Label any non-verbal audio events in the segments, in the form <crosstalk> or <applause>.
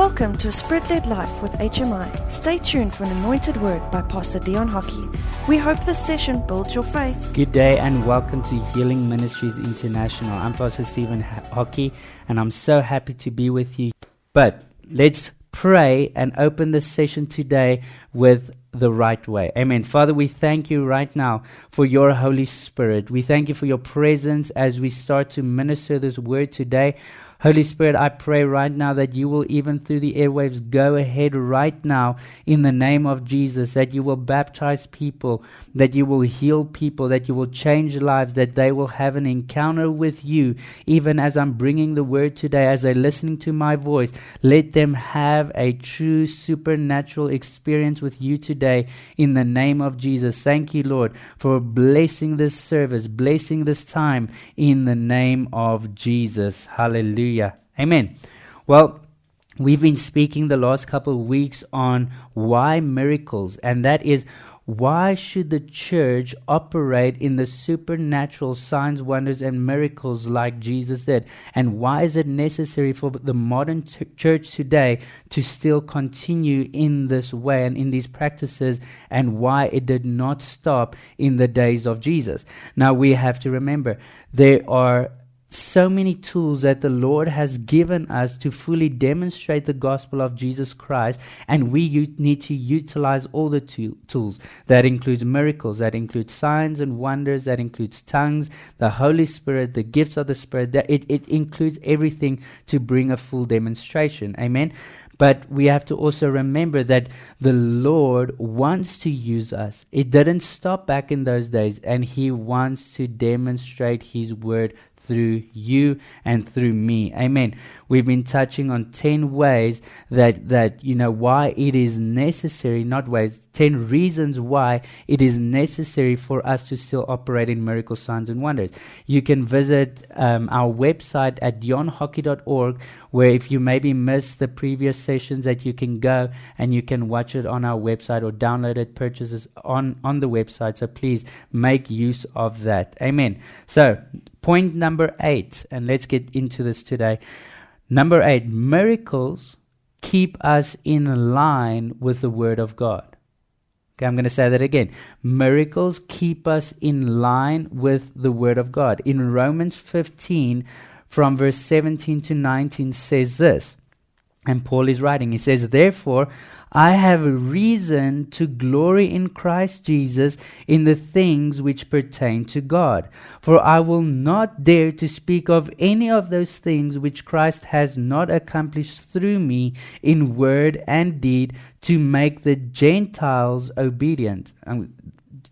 Welcome to a Spirit led life with HMI. Stay tuned for an anointed word by Pastor Dion Hockey. We hope this session builds your faith. Good day and welcome to Healing Ministries International. I'm Pastor Stephen Hockey and I'm so happy to be with you. But let's pray and open this session today with the right way. Amen. Father, we thank you right now for your Holy Spirit. We thank you for your presence as we start to minister this word today. Holy Spirit, I pray right now that you will, even through the airwaves, go ahead right now in the name of Jesus, that you will baptize people, that you will heal people, that you will change lives, that they will have an encounter with you, even as I'm bringing the word today, as they're listening to my voice. Let them have a true supernatural experience with you today in the name of Jesus. Thank you, Lord, for blessing this service, blessing this time in the name of Jesus. Hallelujah. Hallelujah. Amen. Well, we've been speaking the last couple of weeks on why miracles, and that is why should the church operate in the supernatural signs, wonders, and miracles like Jesus did? And why is it necessary for the modern t- church today to still continue in this way and in these practices? And why it did not stop in the days of Jesus? Now we have to remember there are so many tools that the Lord has given us to fully demonstrate the gospel of Jesus Christ, and we u- need to utilize all the to- tools. That includes miracles, that includes signs and wonders, that includes tongues, the Holy Spirit, the gifts of the Spirit. That it, it includes everything to bring a full demonstration. Amen. But we have to also remember that the Lord wants to use us. It didn't stop back in those days, and He wants to demonstrate His word through you and through me. Amen. We've been touching on 10 ways that, that, you know, why it is necessary, not ways, 10 reasons why it is necessary for us to still operate in miracle signs and wonders. You can visit um, our website at dionhockey.org where if you maybe missed the previous sessions, that you can go and you can watch it on our website or download it, purchases on, on the website. So please make use of that. Amen. So, point number eight, and let's get into this today. Number eight, miracles keep us in line with the Word of God. Okay, I'm going to say that again. Miracles keep us in line with the Word of God. In Romans 15, from verse 17 to 19, says this. And Paul is writing, he says, Therefore, I have reason to glory in Christ Jesus in the things which pertain to God. For I will not dare to speak of any of those things which Christ has not accomplished through me in word and deed to make the Gentiles obedient. Um,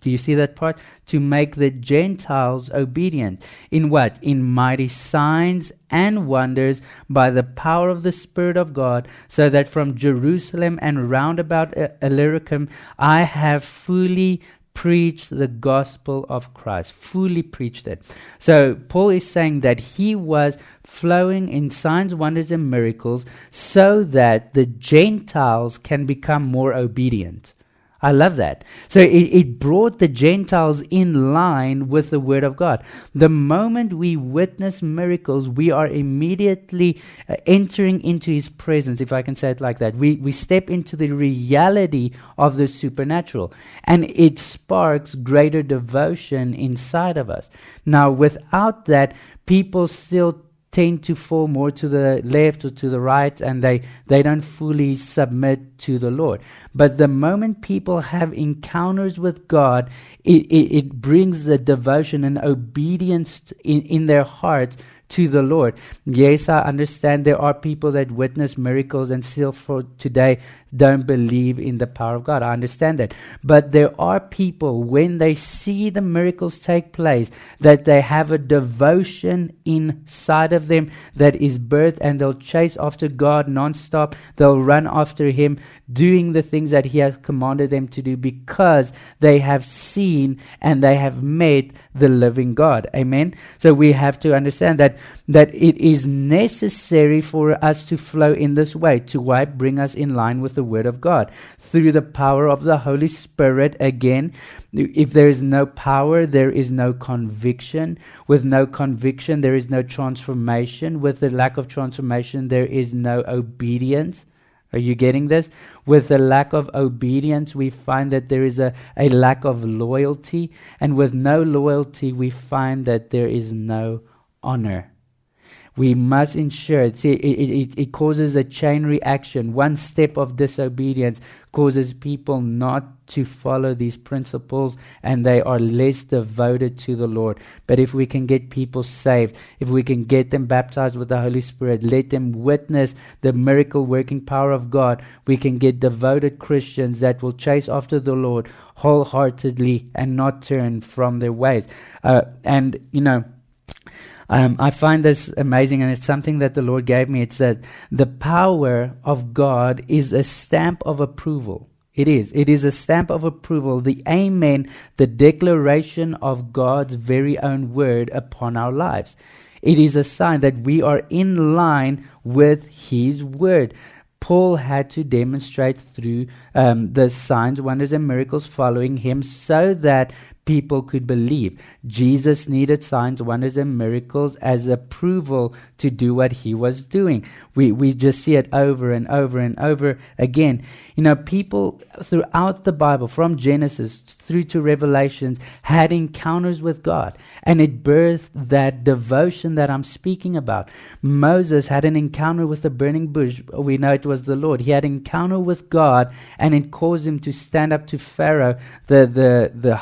do you see that part? To make the Gentiles obedient. In what? In mighty signs and wonders by the power of the Spirit of God, so that from Jerusalem and round about Illyricum I have fully preached the gospel of Christ, fully preached it. So Paul is saying that he was flowing in signs, wonders, and miracles so that the Gentiles can become more obedient. I love that. So it, it brought the Gentiles in line with the Word of God. The moment we witness miracles, we are immediately uh, entering into His presence, if I can say it like that. We, we step into the reality of the supernatural, and it sparks greater devotion inside of us. Now, without that, people still tend to fall more to the left or to the right and they, they don't fully submit to the Lord. But the moment people have encounters with God, it, it, it brings the devotion and obedience in, in their hearts to the Lord. Yes, I understand there are people that witness miracles and still for today don't believe in the power of God. I understand that. But there are people, when they see the miracles take place, that they have a devotion inside of them that is birthed and they'll chase after God nonstop. They'll run after Him, doing the things that He has commanded them to do because they have seen and they have met the living God. Amen. So we have to understand that, that it is necessary for us to flow in this way to why bring us in line with the Word of God through the power of the Holy Spirit. Again, if there is no power, there is no conviction. With no conviction, there is no transformation. With the lack of transformation, there is no obedience. Are you getting this? With the lack of obedience, we find that there is a, a lack of loyalty. And with no loyalty, we find that there is no honor. We must ensure, see, it, it, it causes a chain reaction. One step of disobedience causes people not to follow these principles and they are less devoted to the Lord. But if we can get people saved, if we can get them baptized with the Holy Spirit, let them witness the miracle working power of God, we can get devoted Christians that will chase after the Lord wholeheartedly and not turn from their ways. Uh, and, you know, um, I find this amazing, and it's something that the Lord gave me. It's that the power of God is a stamp of approval. It is. It is a stamp of approval, the amen, the declaration of God's very own word upon our lives. It is a sign that we are in line with His word. Paul had to demonstrate through um, the signs, wonders, and miracles following him so that people could believe. Jesus needed signs, wonders, and miracles as approval to do what he was doing. We, we just see it over and over and over again. You know, people throughout the Bible, from Genesis through to Revelations, had encounters with God. And it birthed that devotion that I'm speaking about. Moses had an encounter with the burning bush. We know it was the Lord. He had an encounter with God, and it caused him to stand up to Pharaoh, the, the, the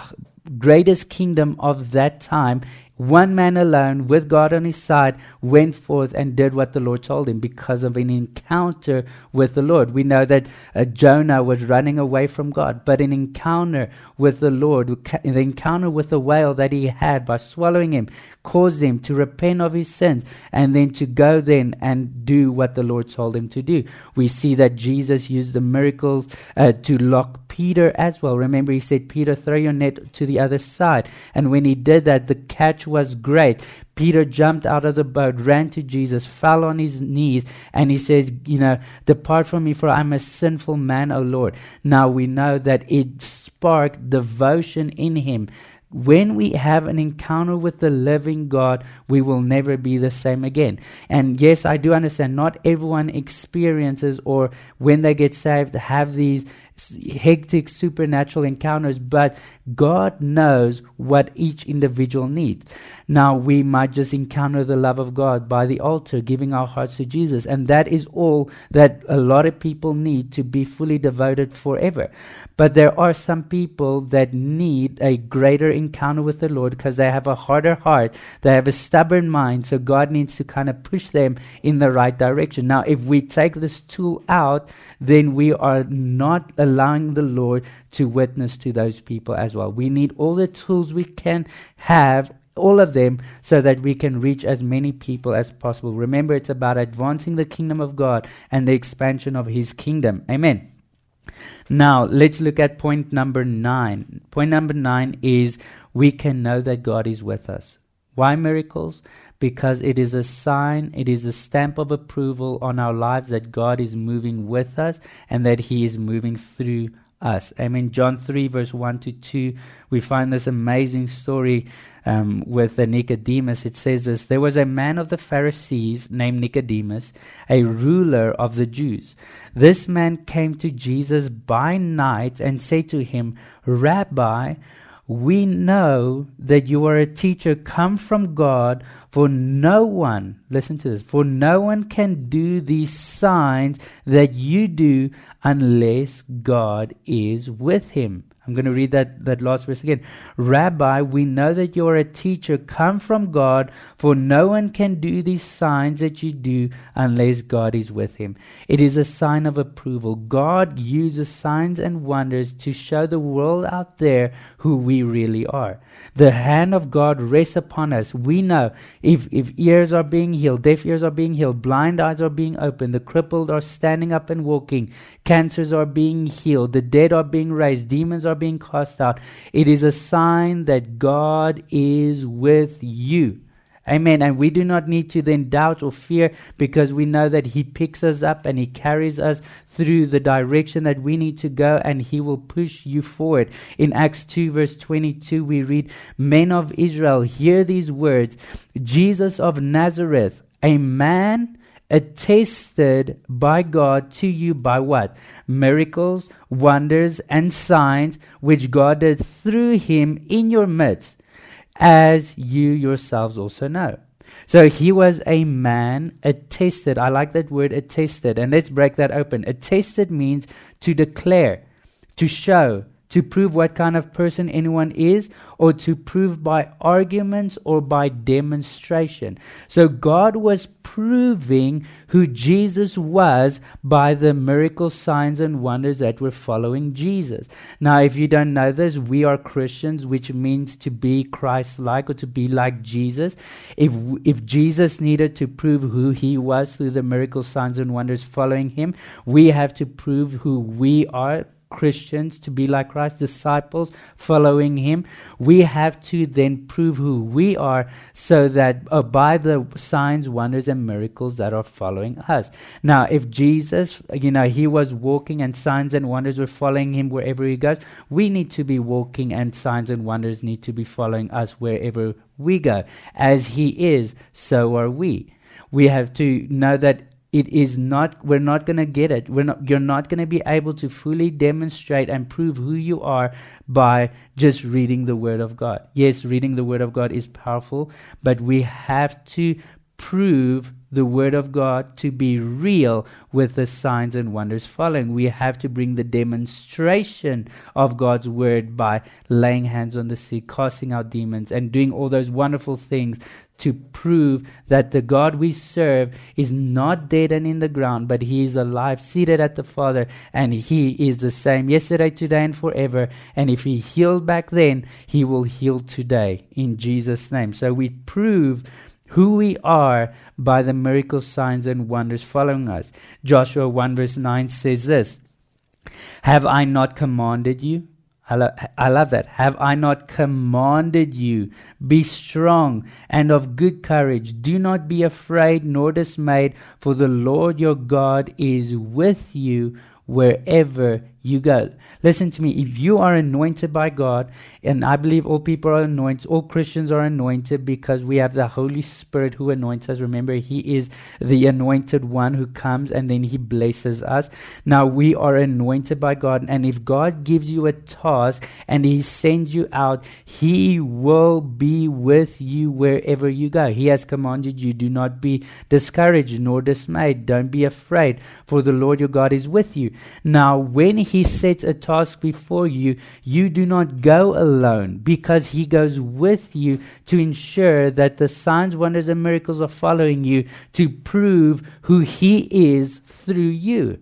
greatest kingdom of that time one man alone, with God on his side, went forth and did what the Lord told him because of an encounter with the Lord. We know that uh, Jonah was running away from God, but an encounter with the Lord, the encounter with the whale that he had by swallowing him, caused him to repent of his sins and then to go then and do what the Lord told him to do. We see that Jesus used the miracles uh, to lock Peter as well. Remember, he said, Peter, throw your net to the other side. And when he did that, the catch was great. Peter jumped out of the boat, ran to Jesus, fell on his knees, and he says, You know, depart from me, for I'm a sinful man, O Lord. Now we know that it sparked devotion in him. When we have an encounter with the living God, we will never be the same again. And yes, I do understand not everyone experiences or when they get saved have these hectic supernatural encounters, but God knows what each individual needs. Now, we might just encounter the love of God by the altar, giving our hearts to Jesus, and that is all that a lot of people need to be fully devoted forever. But there are some people that need a greater encounter with the Lord because they have a harder heart, they have a stubborn mind, so God needs to kind of push them in the right direction. Now, if we take this tool out, then we are not allowing the Lord to witness to those people as well. We need all the tools we can have all of them so that we can reach as many people as possible. Remember, it's about advancing the kingdom of God and the expansion of His kingdom. Amen. Now, let's look at point number nine. Point number nine is we can know that God is with us. Why miracles? Because it is a sign, it is a stamp of approval on our lives that God is moving with us and that He is moving through us. I mean, John 3, verse 1 to 2, we find this amazing story um, with Nicodemus. It says this There was a man of the Pharisees named Nicodemus, a ruler of the Jews. This man came to Jesus by night and said to him, Rabbi, we know that you are a teacher come from God, for no one, listen to this, for no one can do these signs that you do unless God is with him. I'm going to read that, that last verse again. Rabbi, we know that you are a teacher come from God, for no one can do these signs that you do unless God is with him. It is a sign of approval. God uses signs and wonders to show the world out there who we really are. The hand of God rests upon us. We know if, if ears are being healed, deaf ears are being healed, blind eyes are being opened, the crippled are standing up and walking, cancers are being healed, the dead are being raised, demons are being cast out. It is a sign that God is with you. Amen. And we do not need to then doubt or fear because we know that He picks us up and He carries us through the direction that we need to go and He will push you forward. In Acts 2, verse 22, we read, Men of Israel, hear these words Jesus of Nazareth, a man attested by God to you by what? Miracles, wonders, and signs which God did through him in your midst, as you yourselves also know. So he was a man attested. I like that word attested. And let's break that open. Attested means to declare, to show, to prove what kind of person anyone is, or to prove by arguments or by demonstration. So God was proving who Jesus was by the miracle signs and wonders that were following Jesus. Now, if you don't know this, we are Christians, which means to be Christ like or to be like Jesus. If, if Jesus needed to prove who he was through the miracle signs and wonders following him, we have to prove who we are Christians, to be like Christ, disciples following Him, we have to then prove who we are so that uh, by the signs, wonders, and miracles that are following us. Now, if Jesus, you know, He was walking and signs and wonders were following Him wherever He goes, we need to be walking and signs and wonders need to be following us wherever we go. As He is, so are we. We have to know that it is not we're not going to get it we're not you're not going to be able to fully demonstrate and prove who you are by just reading the word of god yes reading the word of god is powerful but we have to prove the word of God to be real with the signs and wonders following. We have to bring the demonstration of God's word by laying hands on the sick, casting out demons, and doing all those wonderful things to prove that the God we serve is not dead and in the ground, but he is alive, seated at the Father, and he is the same yesterday, today, and forever. And if he healed back then, he will heal today in Jesus' name. So we prove who we are by the miracle signs and wonders following us. Joshua 1 verse 9 says this Have I not commanded you? I, lo- I love that. Have I not commanded you? Be strong and of good courage. Do not be afraid nor dismayed, for the Lord your God is with you wherever you go. Listen to me. If you are anointed by God, and I believe all people are anointed, all Christians are anointed because we have the Holy Spirit who anoints us. Remember, He is the anointed one who comes and then He blesses us. Now we are anointed by God, and if God gives you a task and He sends you out, He will be with you wherever you go. He has commanded you, do not be discouraged nor dismayed. Don't be afraid, for the Lord your God is with you. Now, when He he sets a task before you, you do not go alone because He goes with you to ensure that the signs, wonders, and miracles are following you to prove who He is through you.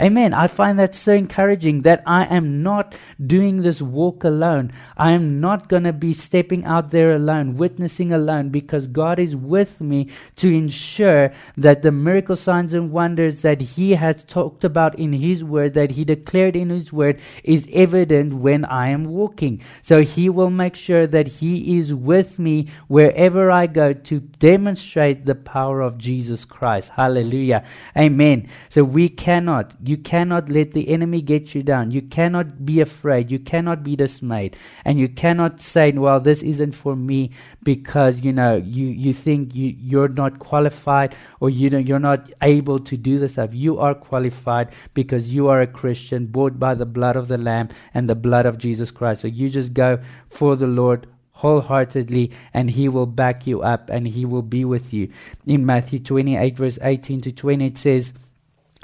Amen. I find that so encouraging that I am not doing this walk alone. I am not going to be stepping out there alone, witnessing alone, because God is with me to ensure that the miracle signs and wonders that He has talked about in His Word, that He declared in His Word, is evident when I am walking. So He will make sure that He is with me wherever I go to demonstrate the power of Jesus Christ. Hallelujah. Amen. So we cannot you cannot let the enemy get you down. You cannot be afraid. You cannot be dismayed. And you cannot say, well, this isn't for me because, you know, you, you think you, you're not qualified or you know, you're not able to do this stuff. You are qualified because you are a Christian, bought by the blood of the Lamb and the blood of Jesus Christ. So you just go for the Lord wholeheartedly and he will back you up and he will be with you. In Matthew 28 verse 18 to 20 it says,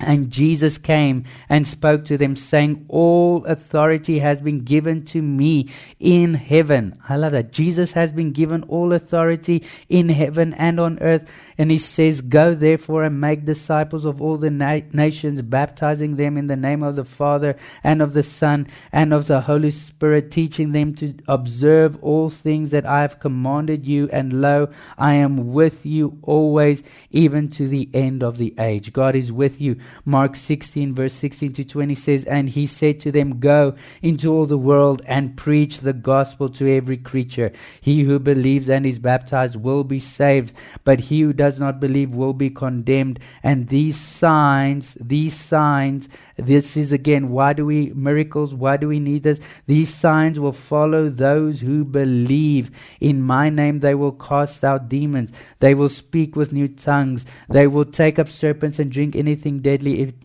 and Jesus came and spoke to them, saying, All authority has been given to me in heaven. I love that. Jesus has been given all authority in heaven and on earth. And he says, Go therefore and make disciples of all the na- nations, baptizing them in the name of the Father and of the Son and of the Holy Spirit, teaching them to observe all things that I have commanded you. And lo, I am with you always, even to the end of the age. God is with you Mark 16, verse 16 to 20 says, And he said to them, Go into all the world and preach the gospel to every creature. He who believes and is baptized will be saved, but he who does not believe will be condemned. And these signs, these signs, this is again, why do we, miracles, why do we need this? These signs will follow those who believe. In my name they will cast out demons. They will speak with new tongues. They will take up serpents and drink anything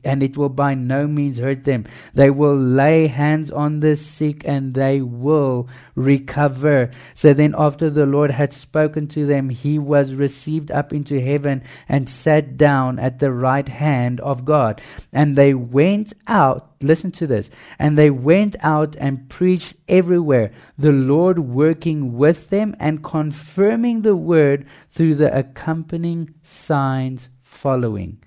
and it will by no means hurt them. They will lay hands on the sick, and they will recover. So then, after the Lord had spoken to them, he was received up into heaven and sat down at the right hand of God. And they went out listen to this. And they went out and preached everywhere, the Lord working with them and confirming the word through the accompanying signs following.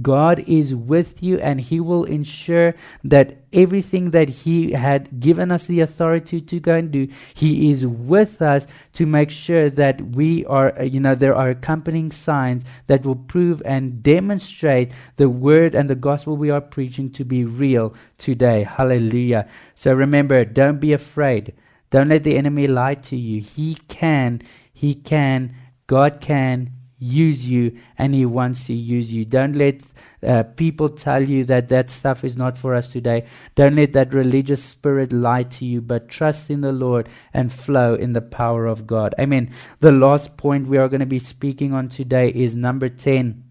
God is with you and He will ensure that everything that He had given us the authority to go and do, He is with us to make sure that we are, uh, you know, there are accompanying signs that will prove and demonstrate the word and the gospel we are preaching to be real today. Hallelujah. So remember, don't be afraid. Don't let the enemy lie to you. He can, He can, God can, use you and He wants to use you. Don't let uh, people tell you that that stuff is not for us today. Don't let that religious spirit lie to you, but trust in the Lord and flow in the power of God. Amen. The last point we are going to be speaking on today is number 10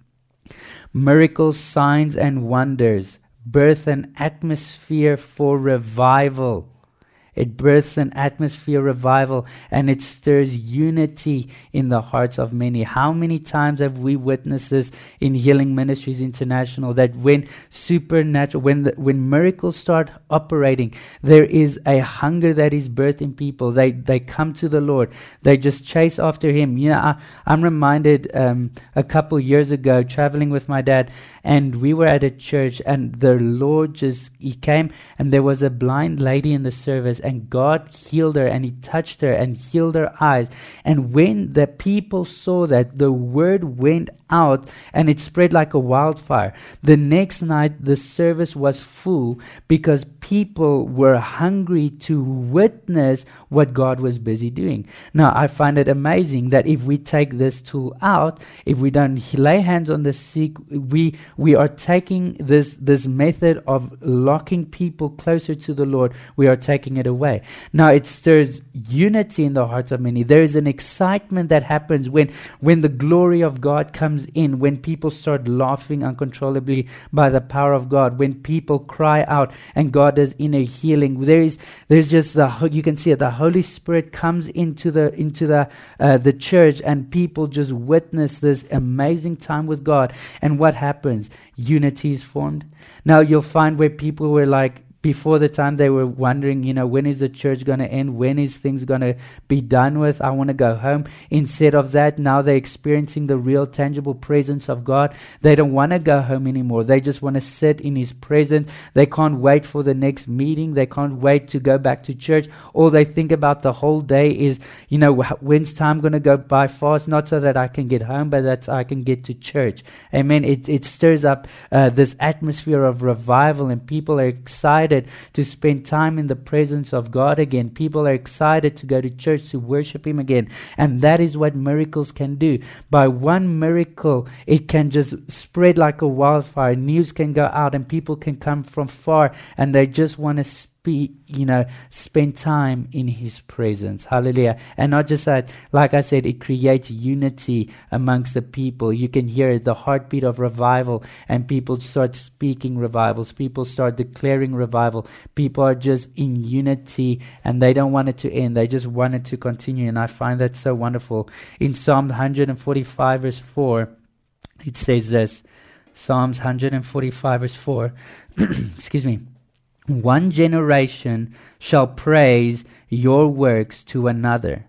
miracles, signs, and wonders birth an atmosphere for revival. It births an atmosphere revival and it stirs unity in the hearts of many. How many times have we witnessed this in Healing Ministries International that when supernatural, when, the, when miracles start operating, there is a hunger that is birthed in people. They, they come to the Lord. They just chase after Him. You know, I, am reminded um, a couple years ago traveling with my dad and we were at a church and the Lord just, He came and there was a blind lady in the service God healed her and he touched her and healed her eyes. And when the people saw that, the word went out and it spread like a wildfire. The next night, the service was full because people were hungry to witness what God was busy doing. Now, I find it amazing that if we take this tool out, if we don't lay hands on the sick, we, we are taking this, this method of locking people closer to the Lord, we are taking it away. Now, it stirs unity in the hearts of many. There is an excitement that happens when, when the glory of God comes comes in, when people start laughing uncontrollably by the power of God, when people cry out and God does inner healing, there is there's just the you can see it. The Holy Spirit comes into the into the uh, the church, and people just witness this amazing time with God. And what happens? Unity is formed. Now you'll find where people were like before the time they were wondering, you know, when is the church going to end? When is things going to be done with? I want to go home. Instead of that, now they're experiencing the real tangible presence of God. They don't want to go home anymore. They just want to sit in His presence. They can't wait for the next meeting. They can't wait to go back to church. All they think about the whole day is, you know, when's time going to go by fast? Not so that I can get home, but that I can get to church. Amen. It, it stirs up uh, this atmosphere of revival and people are excited excited to spend time in the presence of God again. People are excited to go to church to worship Him again. And that is what miracles can do. By one miracle, it can just spread like a wildfire. News can go out and people can come from far and they just want to be, you know, spend time in His presence. Hallelujah. And not just that, like I said, it creates unity amongst the people. You can hear the heartbeat of revival, and people start speaking revivals. People start declaring revival. People are just in unity, and they don't want it to end. They just want it to continue. And I find that so wonderful. In Psalm 145, verse 4, it says this Psalms 145, verse 4. <clears throat> Excuse me. One generation shall praise your works to another,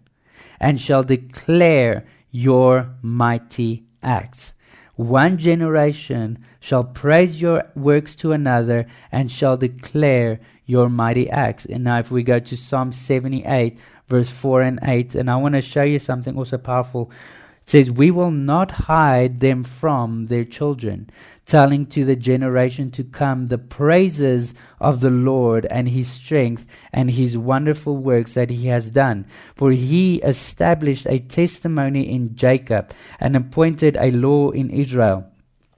and shall declare your mighty acts. One generation shall praise your works to another, and shall declare your mighty acts. And now, if we go to Psalm 78, verse 4 and 8, and I want to show you something also powerful. Says, We will not hide them from their children telling to the generation to come the praises of the Lord and his strength and his wonderful works that he has done. For he established a testimony in Jacob and appointed a law in Israel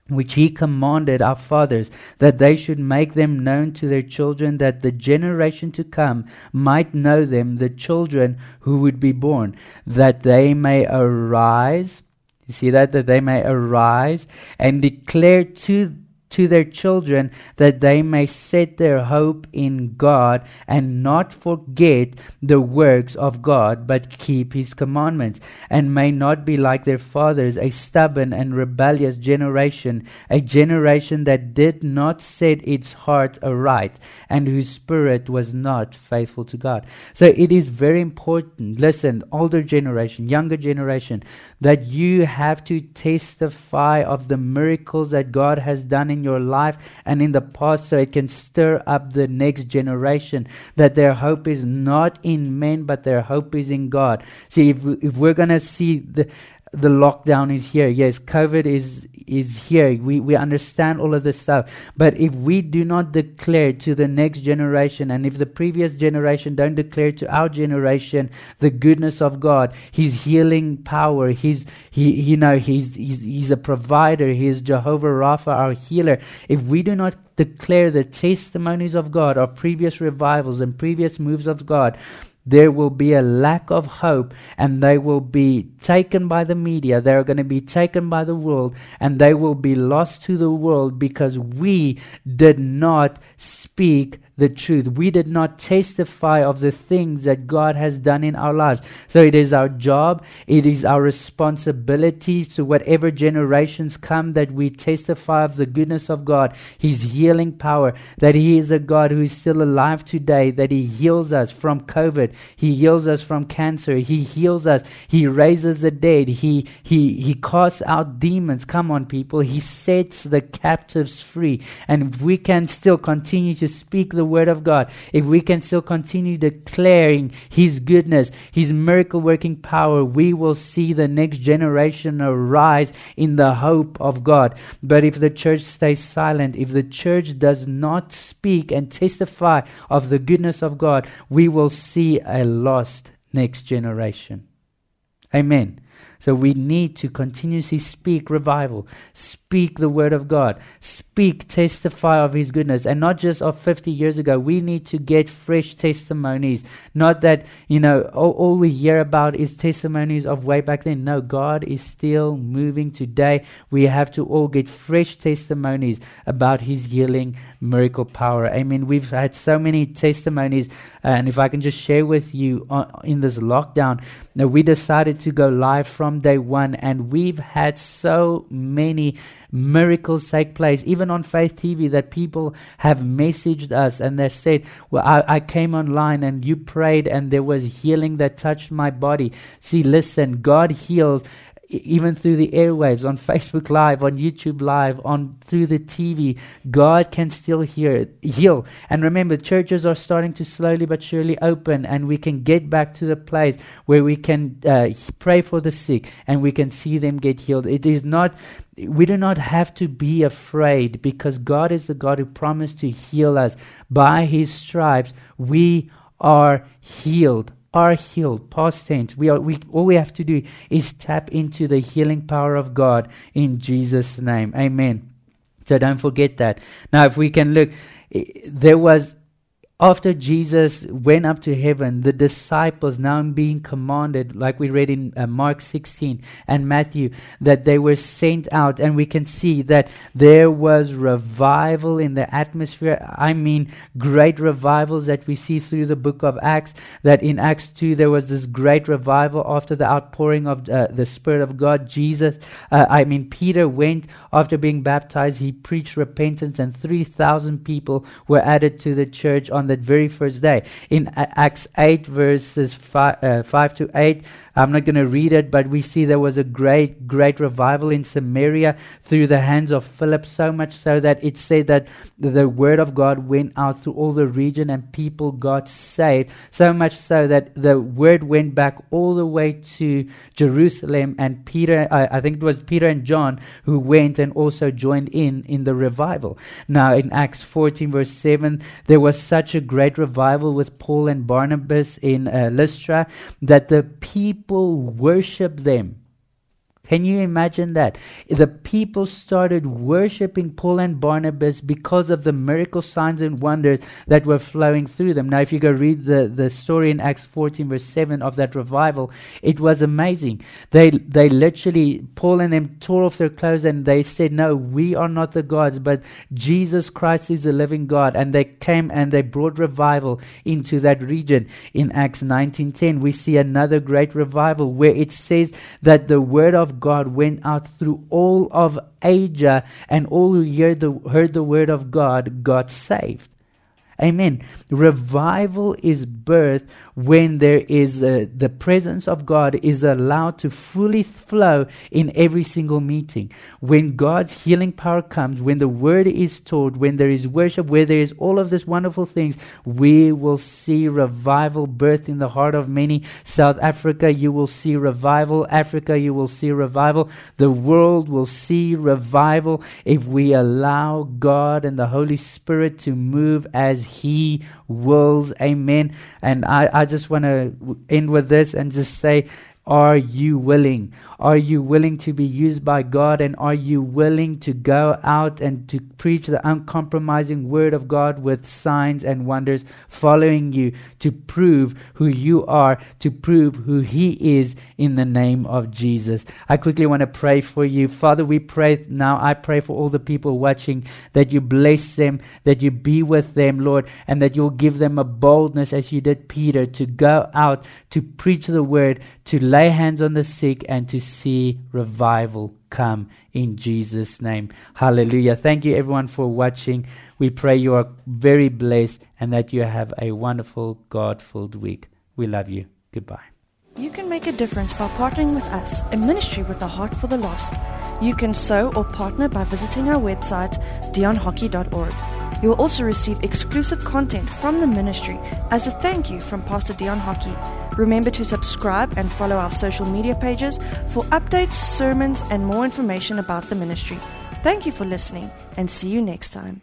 which he commanded our fathers, that they should make them known to their children, that the generation to come might know them, the children who would be born, that they may arise. You see that? That they may arise and declare to to their children that they may set their hope in God and not forget the works of God, but keep his commandments, and may not be like their fathers, a stubborn and rebellious generation, a generation that did not set its heart aright, and whose spirit was not faithful to God. So it is very important, listen, older generation, younger generation, that you have to testify of the miracles that God has done in your life and in the past so it can stir up the next generation that their hope is not in men but their hope is in God. See, if, if we're going to see the, the lockdown is here. Yes, COVID is is here. We we understand all of this stuff. But if we do not declare to the next generation, and if the previous generation don't declare to our generation the goodness of God, His healing power, His He you know He's He's, he's a provider. He is Jehovah Rapha, our healer. If we do not declare the testimonies of God, of previous revivals and previous moves of God, there will be a lack of hope and they will be taken by the media. They are going to be taken by the world and they will be lost to the world because we did not speak the truth. We did not testify of the things that God has done in our lives. So it is our job, it is our responsibility to whatever generations come that we testify of the goodness of God, His healing power, that He is a God who is still alive today, that He heals us from COVID, He heals us from cancer, He heals us, He raises the dead, He He He casts out demons. Come on, people, He sets the captives free. And we can still continue to speak the the Word of God, if we can still continue declaring His goodness, His miracle working power, we will see the next generation arise in the hope of God. But if the church stays silent, if the church does not speak and testify of the goodness of God, we will see a lost next generation. Amen. So we need to continuously speak revival, speak the word of God, speak, testify of his goodness, and not just of 50 years ago. We need to get fresh testimonies. Not that, you know, all, all we hear about is testimonies of way back then. No, God is still moving today. We have to all get fresh testimonies about his healing miracle power. I mean, we've had so many testimonies, and if I can just share with you on, in this lockdown, we decided to go live from day one, and we've had so many miracles take place, even on Faith TV, that people have messaged us and they've said, Well, I, I came online and you prayed and there was healing that touched my body. See, listen, God heals even through the airwaves, on Facebook Live, on YouTube Live, on through the TV, God can still hear heal. And remember, churches are starting to slowly but surely open, and we can get back to the place where we can uh, pray for the sick and we can see them get healed. It is not. We do not have to be afraid because God is the God who promised to heal us. By His stripes, we are healed are healed, past tense. We are, we, all we have to do is tap into the healing power of God in Jesus' name. Amen. So don't forget that. Now, if we can look, there was after Jesus went up to heaven, the disciples now being commanded, like we read in uh, Mark 16 and Matthew, that they were sent out. And we can see that there was revival in the atmosphere. I mean, great revivals that we see through the book of Acts. That in Acts 2, there was this great revival after the outpouring of uh, the Spirit of God. Jesus, uh, I mean, Peter went after being baptized, he preached repentance, and 3,000 people were added to the church on on that very first day. In Acts 8, verses 5, uh, 5 to 8, I'm not going to read it, but we see there was a great, great revival in Samaria through the hands of Philip, so much so that it said that the word of God went out to all the region and people got saved. So much so that the word went back all the way to Jerusalem, and Peter, I, I think it was Peter and John who went and also joined in in the revival. Now, in Acts 14, verse 7, there was such a great revival with Paul and Barnabas in uh, Lystra that the people people worship them can you imagine that? The people started worshiping Paul and Barnabas because of the miracle signs and wonders that were flowing through them. Now, if you go read the, the story in Acts 14, verse 7 of that revival, it was amazing. They, they literally, Paul and them tore off their clothes and they said, No, we are not the gods, but Jesus Christ is the living God. And they came and they brought revival into that region. In Acts 19.10, we see another great revival where it says that the word of God went out through all of Asia, and all who heard the, heard the word of God got saved. Amen. Revival is birth when there is uh, the presence of God is allowed to fully flow in every single meeting. When God's healing power comes, when the word is taught, when there is worship, where there is all of these wonderful things, we will see revival birth in the heart of many. South Africa, you will see revival. Africa, you will see revival. The world will see revival if we allow God and the Holy Spirit to move He wills. Amen. And I, I just want to end with this and just say, are you willing? Are you willing to be used by God? And are you willing to go out and to preach the uncompromising word of God with signs and wonders following you to prove who you are, to prove who He is in the name of Jesus? I quickly want to pray for you. Father, we pray now. I pray for all the people watching that you bless them, that you be with them, Lord, and that you'll give them a boldness as you did Peter to go out to preach the word, to lay hands on the sick, and to see revival come in Jesus' name. Hallelujah. Thank you, everyone, for watching. We pray you are very blessed and that you have a wonderful, God filled week. We love you. Goodbye. You can make a difference by partnering with us, a ministry with a heart for the lost. You can sow or partner by visiting our website, dionhockey.org. You will also receive exclusive content from the ministry as a thank you from Pastor Dion Hockey. Remember to subscribe and follow our social media pages for updates, sermons, and more information about the ministry. Thank you for listening and see you next time.